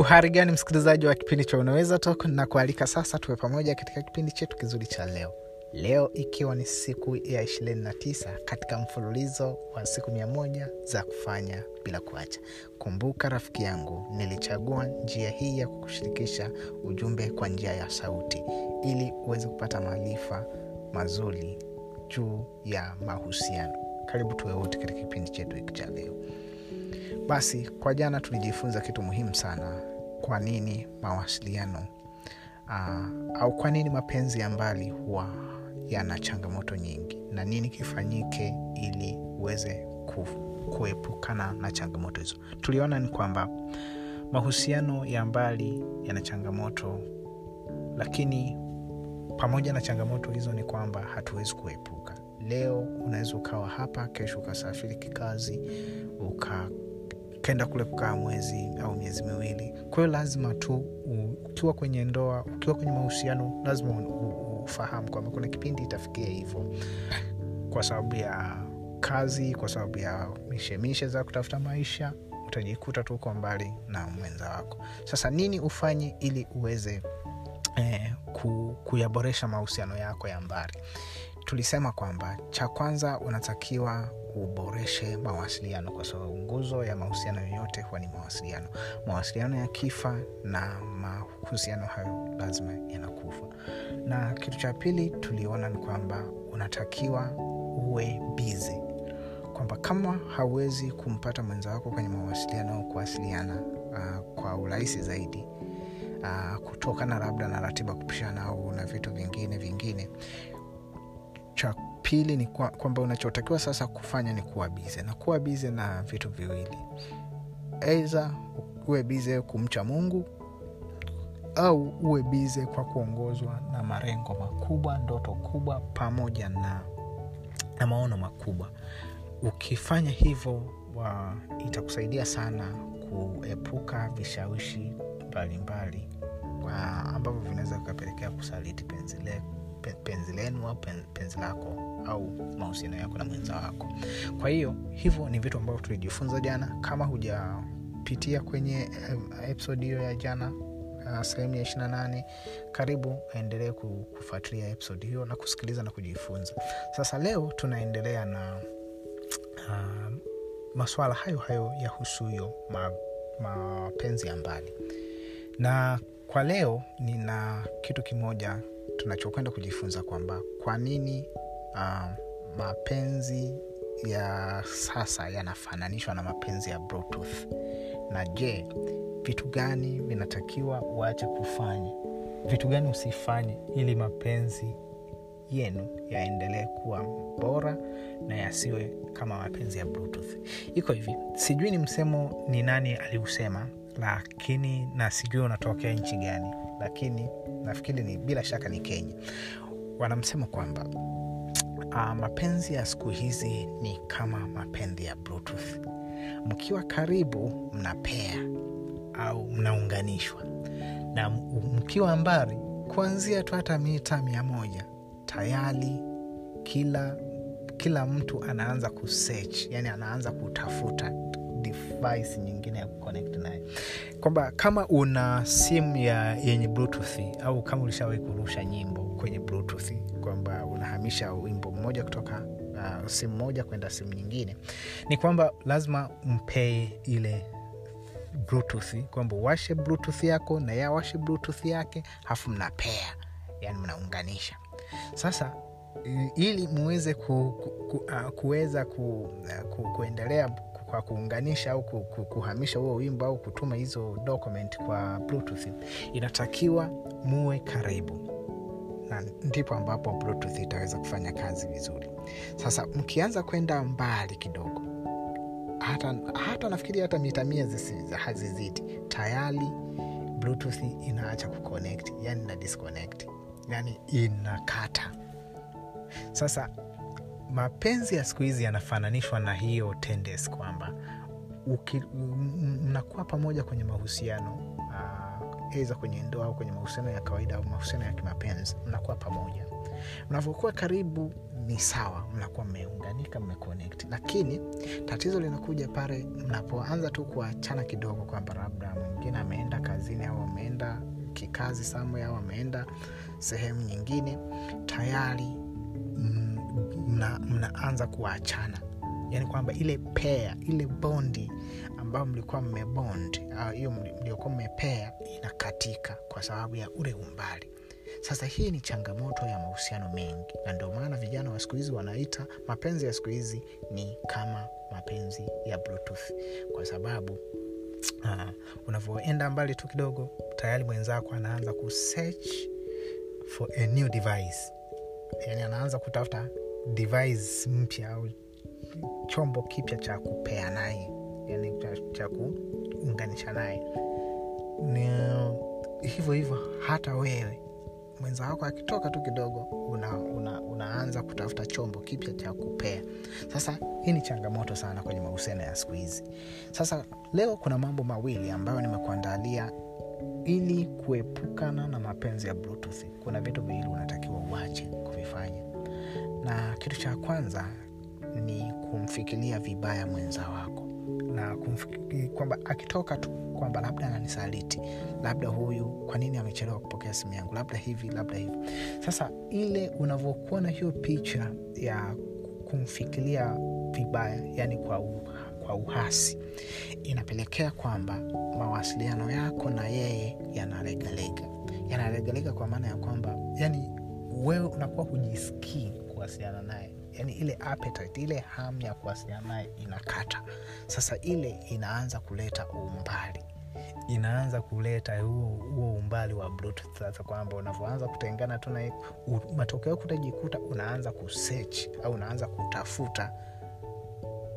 uhari gani msikilizaji wa kipindi cha unaweza tok na kualika sasa tuwe pamoja katika kipindi chetu kizuri cha leo. Leo ikiwa ni siku ya 29 katika mfululizo wa siku mia moja za kufanya bila kuacha. Kumbuka rafiki yangu nilichagua njia hii ya kukushirikisha ujumbe kwa njia ya sauti ili uweze kupata maarifa mazuri juu ya mahusiano. Karibu tuwe wote katika kipindi chetu hiki cha leo. Basi kwa jana tulijifunza kitu muhimu sana kwa nini mawasiliano uh, au kwa nini mapenzi ya mbali huwa yana changamoto nyingi na nini kifanyike ili uweze kuepukana na changamoto hizo. Tuliona ni kwamba mahusiano ya mbali yana changamoto lakini pamoja na changamoto hizo ni kwamba hatuwezi kuepuka. Leo unaweza ukawa hapa kesho ukasafiri kikazi uka kenda kule kukaa mwezi au miezi miwili. Kwa hiyo lazima tu ukiwa kwenye ndoa ukiwa kwenye mahusiano lazima ufahamu kwamba kuna kipindi itafikia hivyo. Kwa sababu ya kazi kwa sababu ya mishemishe za kutafuta maisha utajikuta tu uko mbali na mwenza wako. Sasa nini ufanye ili uweze eh, ku, kuyaboresha mahusiano yako ya mbali tulisema kwamba cha kwanza unatakiwa uboreshe mawasiliano kwa sababu nguzo ya mahusiano yoyote huwa ni mawasiliano. Mawasiliano ya kifa na mahusiano hayo lazima yanakufa. Na kitu cha pili tuliona ni kwamba unatakiwa uwe bizi kwamba kama hauwezi kumpata mwenza wako kwenye mawasiliano au kuwasiliana uh, kwa urahisi zaidi uh, kutokana labda na ratiba kupishana au na vitu vingine vingine cha pili ni kwamba kwa unachotakiwa sasa kufanya ni kuwa bize na kuwa bize na vitu viwili. Eidha uwe bize kumcha mungu au uwe bize kwa kuongozwa na marengo makubwa ndoto kubwa pamoja na, na maono makubwa. Ukifanya hivyo itakusaidia sana kuepuka vishawishi mbalimbali ambavyo vinaweza vikapelekea kusaliti penzi leko penzi lenu au penzi lako au mahusiano yako na mwenza wako. Kwa hiyo hivyo ni vitu ambavyo tulijifunza jana. Kama hujapitia kwenye episode hiyo ya jana uh, sehemu ya ishirina nane karibu aendelee kufuatilia episode hiyo na kusikiliza na kujifunza. Sasa leo tunaendelea na uh, maswala hayo hayo yahusuyo mapenzi ma ya mbali. Na kwa leo nina kitu kimoja tunachokwenda kujifunza kwamba kwa nini uh, mapenzi ya sasa yanafananishwa na mapenzi ya bluetooth? Na je vitu gani vinatakiwa uache kufanya? Vitu gani usifanye ili mapenzi yenu yaendelee kuwa bora na yasiwe kama mapenzi ya bluetooth? Iko hivi sijui ni msemo ni nani aliusema lakini na sijui unatokea nchi gani lakini nafikiri ni bila shaka ni kenya. Wanamsema kwamba uh, mapenzi ya siku hizi ni kama mapenzi ya bluetooth. Mkiwa karibu mnapea au mnaunganishwa. Na mkiwa mbali kuanzia tu hata mita mia moja tayari kila kila mtu anaanza kusech yani anaanza kutafuta device nyingine ya kuconnect naye kwamba kama una simu ya yenye bluetooth au kama ulishawahi kurusha nyimbo kwenye bluetooth kwamba unahamisha wimbo mmoja kutoka uh, simu moja kwenda simu nyingine ni kwamba lazima mpee ile bluetooth kwamba uwashe bluetooth yako na ye awashe bluetooth yake hafu mnapea yani mnaunganisha. Sasa ili muweze ku, ku, uh, kuweza ku, uh, ku, kuendelea kwa kuunganisha au kuhamisha huo wimbo au kutuma hizo document kwa bluetooth inatakiwa muwe karibu. Na ndipo ambapo bluetooth itaweza kufanya kazi vizuri. Sasa mkianza kwenda mbali kidogo hata, hata nafikiri hata mita mia hazizidi tayari bluetooth inaacha kuconnect yani na disconnect yani inakata. Sasa mapenzi ya siku hizi yanafananishwa na hiyo tendes kwamba mnakuwa pamoja kwenye mahusiano uh, eza kwenye ndoa au kwenye mahusiano ya kawaida au mahusiano ya kimapenzi mnakuwa pamoja. Mnavyokuwa karibu ni sawa mnakuwa mmeunganika mmeconnect. Lakini tatizo linakuja pale mnapoanza tu kuachana kidogo kwamba labda mwingine ameenda kazini au ameenda kikazi samwe au ameenda sehemu nyingine tayari mna, mnaanza kuachana. Yaani kwamba ile pea ile bondi ambayo mlikuwa mmebond hiyo mliokuwa mmepea inakatika kwa sababu ya ule umbali. Sasa hii ni changamoto ya mahusiano mengi na ndio maana vijana wa siku hizi wanaita mapenzi ya siku hizi ni kama mapenzi ya bluetooth. Kwa sababu uh, unavyoenda mbali tu kidogo tayari mwenzako anaanza kusearch for a new device yani anaanza kutafuta device mpya au chombo kipya cha kupea naye yani cha, cha kuunganisha naye. Ni hivyo hivyo hata wewe mwenza wako akitoka tu kidogo una, una, unaanza kutafuta chombo kipya cha kupea. Sasa hii ni changamoto sana kwenye mahusiano ya siku hizi. Sasa leo kuna mambo mawili ambayo nimekuandalia ili kuepukana na mapenzi ya bluetooth. Kuna vitu viwili unatakiwa uache na kitu cha kwanza ni kumfikiria vibaya mwenza wako. Na kwamba akitoka tu kwamba labda ananisaliti labda huyu kwa nini amechelewa kupokea simu yangu? Labda hivi labda hivi. Sasa ile unavyokuwa na hiyo picha ya kumfikiria vibaya yani kwa, kwa uhasi inapelekea kwamba mawasiliano yako na yeye yanalegalega yanalegalega kwa maana ya kwamba yani wewe unakuwa hujisikii kuwasiliana naye. Yani ile appetite, ile hamu ya kuwasiliana naye inakata. Sasa ile inaanza kuleta umbali. Inaanza kuleta huo umbali wa sasa kwamba unavyoanza kutengana tu na matokeo kutajikuta unaanza kusearch au unaanza kutafuta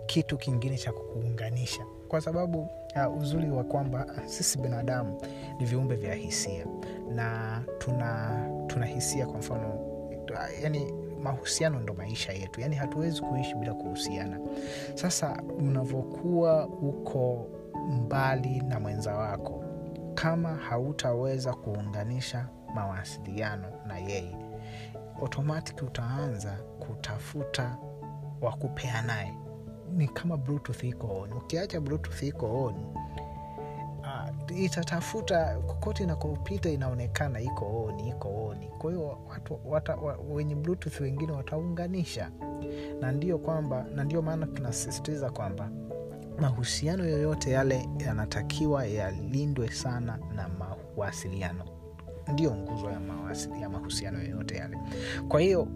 kitu kingine cha kukuunganisha. Kwa sababu uh, uzuri wa kwamba sisi binadamu ni viumbe vya hisia. Na tuna tuna hisia kwa mfano yani mahusiano ndo maisha yetu. Yaani hatuwezi kuishi bila kuhusiana. Sasa unavyokuwa uko mbali na mwenza wako kama hautaweza kuunganisha mawasiliano na yeye automatic utaanza kutafuta wakupea naye ni kama bluetooth iko on. Ukiacha bluetooth iko on itatafuta kokote inakopita inaonekana iko on iko on. Kwa hiyo watu wata, wenye bluetooth wengine wataunganisha. Na ndio kwamba na ndio maana tunasisitiza kwamba mahusiano yoyote yale yanatakiwa yalindwe sana na mawasiliano ndio nguzo ya, mawasili, ya mahusiano yoyote yale. Kwa hiyo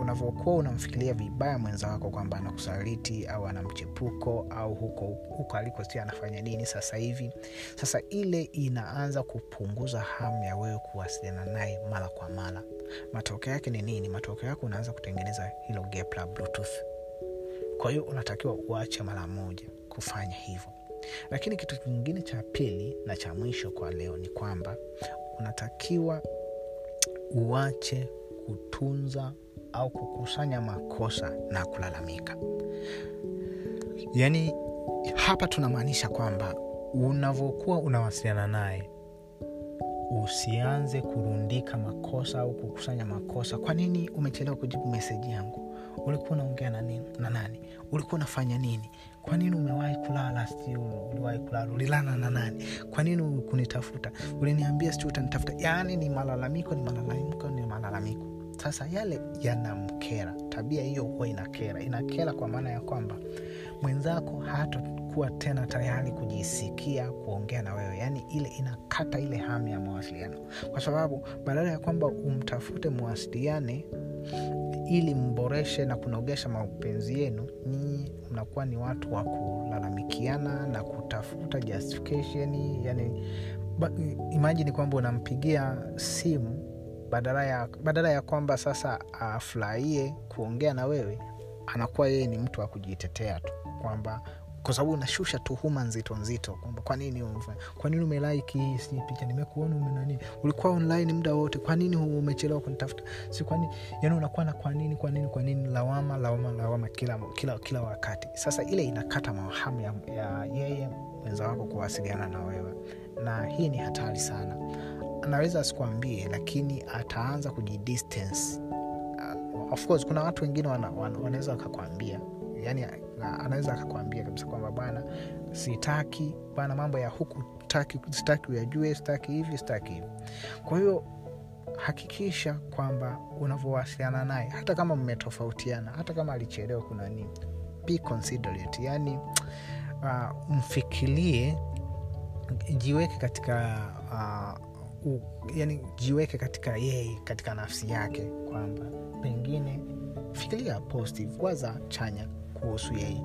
unavyokuwa unamfikiria vibaya mwenza wako kwamba anakusaliti au ana mchepuko au huko huko aliko si anafanya nini sasa hivi. Sasa ile inaanza kupunguza hamu ya wewe kuwasiliana naye mara kwa mara. Matokeo yake ni nini? Matokeo yake unaanza kutengeneza hilo gap la bluetooth. Kwa hiyo unatakiwa uache mara moja kufanya hivyo lakini kitu kingine cha pili na cha mwisho kwa leo ni kwamba unatakiwa uache kutunza au kukusanya makosa na kulalamika. Yaani hapa tunamaanisha kwamba unavyokuwa unawasiliana naye usianze kurundika makosa au kukusanya makosa. Kwa nini umechelewa kujibu meseji yangu ulikuwa unaongea na, na nani? Ulikuwa unafanya nini? Kwa nini umewahi kulala? Sijui uliwahi kulala ulilana na nani? Kwa nini kunitafuta uliniambia sijui utanitafuta. Yaani ni malalamiko ni malalamiko ni malalamiko. Sasa yale yanamkera. Tabia hiyo huwa inakera. Inakera kwa maana ya kwamba mwenzako hatakuwa tena tayari kujisikia kuongea na wewe. Yaani ile inakata ile hamu ya mawasiliano. Kwa sababu badala ya kwamba umtafute mwasiliane ili mboreshe na kunogesha mapenzi yenu nyinyi mnakuwa ni watu wa kulalamikiana na kutafuta justification yani imajini kwamba unampigia simu badala ya, badala ya kwamba sasa afurahie kuongea na wewe anakuwa yeye ni mtu wa kujitetea tu kwamba kwa sababu unashusha tuhuma nzito nzito kwamba kwa nini kwa nini hii si picha? Nimekuona umenani ulikuwa online muda wote. Kwa nini umechelewa kunitafuta? Si kwa yani unakuwa na kwa nini kwa nini lawama lawama lawama kila kila kila wakati. Sasa ile inakata mahamu ya, ya yeye mwenza wako kuwasiliana na wewe. Na hii ni hatari sana. Anaweza asikuambie lakini ataanza kujidistance. Of course kuna watu wengine wana, wana, wanaweza wakakwambia yani anaweza akakwambia kabisa kwamba bwana sitaki bwana mambo ya huku taki, sitaki uyajue sitaki hivi sitaki hivi. Kwa hiyo hakikisha kwamba unavyowasiliana naye hata kama mmetofautiana hata kama alichelewa kuna nini be considerate. Yani uh, mfikirie jiweke katika uh, u, yani jiweke katika yeye katika nafsi yake kwamba pengine fikiria positive waza chanya kuhusu yeye.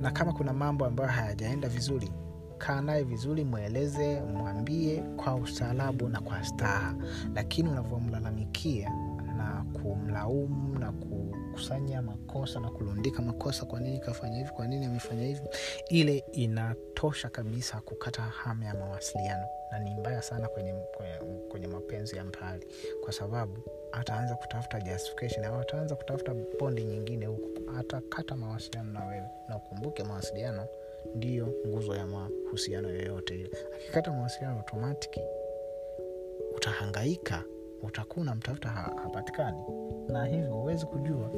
Na kama kuna mambo ambayo hayajaenda vizuri kaa naye vizuri mweleze mwambie kwa ustaarabu na kwa staha. Lakini unavyomlalamikia na kumlaumu na kukusanya makosa na kulundika makosa kwa nini kafanya hivi kwa nini amefanya hivi ile inatosha kabisa kukata hamu ya mawasiliano. Na ni mbaya sana kwenye, kwenye, kwenye mapenzi ya mbali. Kwa sababu ataanza kutafuta justification au ataanza kutafuta bondi nyingine huko. Atakata mawasiliano na wewe. Na ukumbuke mawasiliano ndiyo nguzo ya mahusiano yoyote ile. Akikata mawasiliano automatiki utahangaika utakuwa unamtafuta hapatikani. Na hivyo huwezi kujua.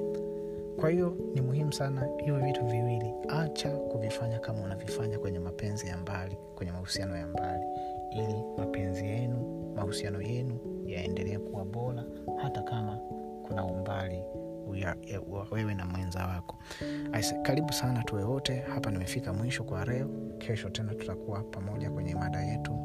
Kwa hiyo ni muhimu sana hivyo vitu viwili. Acha kuvifanya kama unavifanya kwenye mapenzi ya mbali kwenye mahusiano ya mbali. Ili mapenzi yenu mahusiano yenu yaendelee kuwa bora hata kama kuna umbali wa wewe na mwenza wako. Aise, karibu sana tuwe wote. Hapa nimefika mwisho kwa leo. Kesho tena tutakuwa pamoja kwenye mada yetu.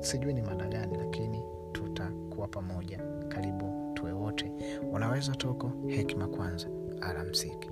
Sijui ni mada gani lakini tutakuwa pamoja. Karibu tuwe wote. Unaweza toko hekima kwanza. Alamsiki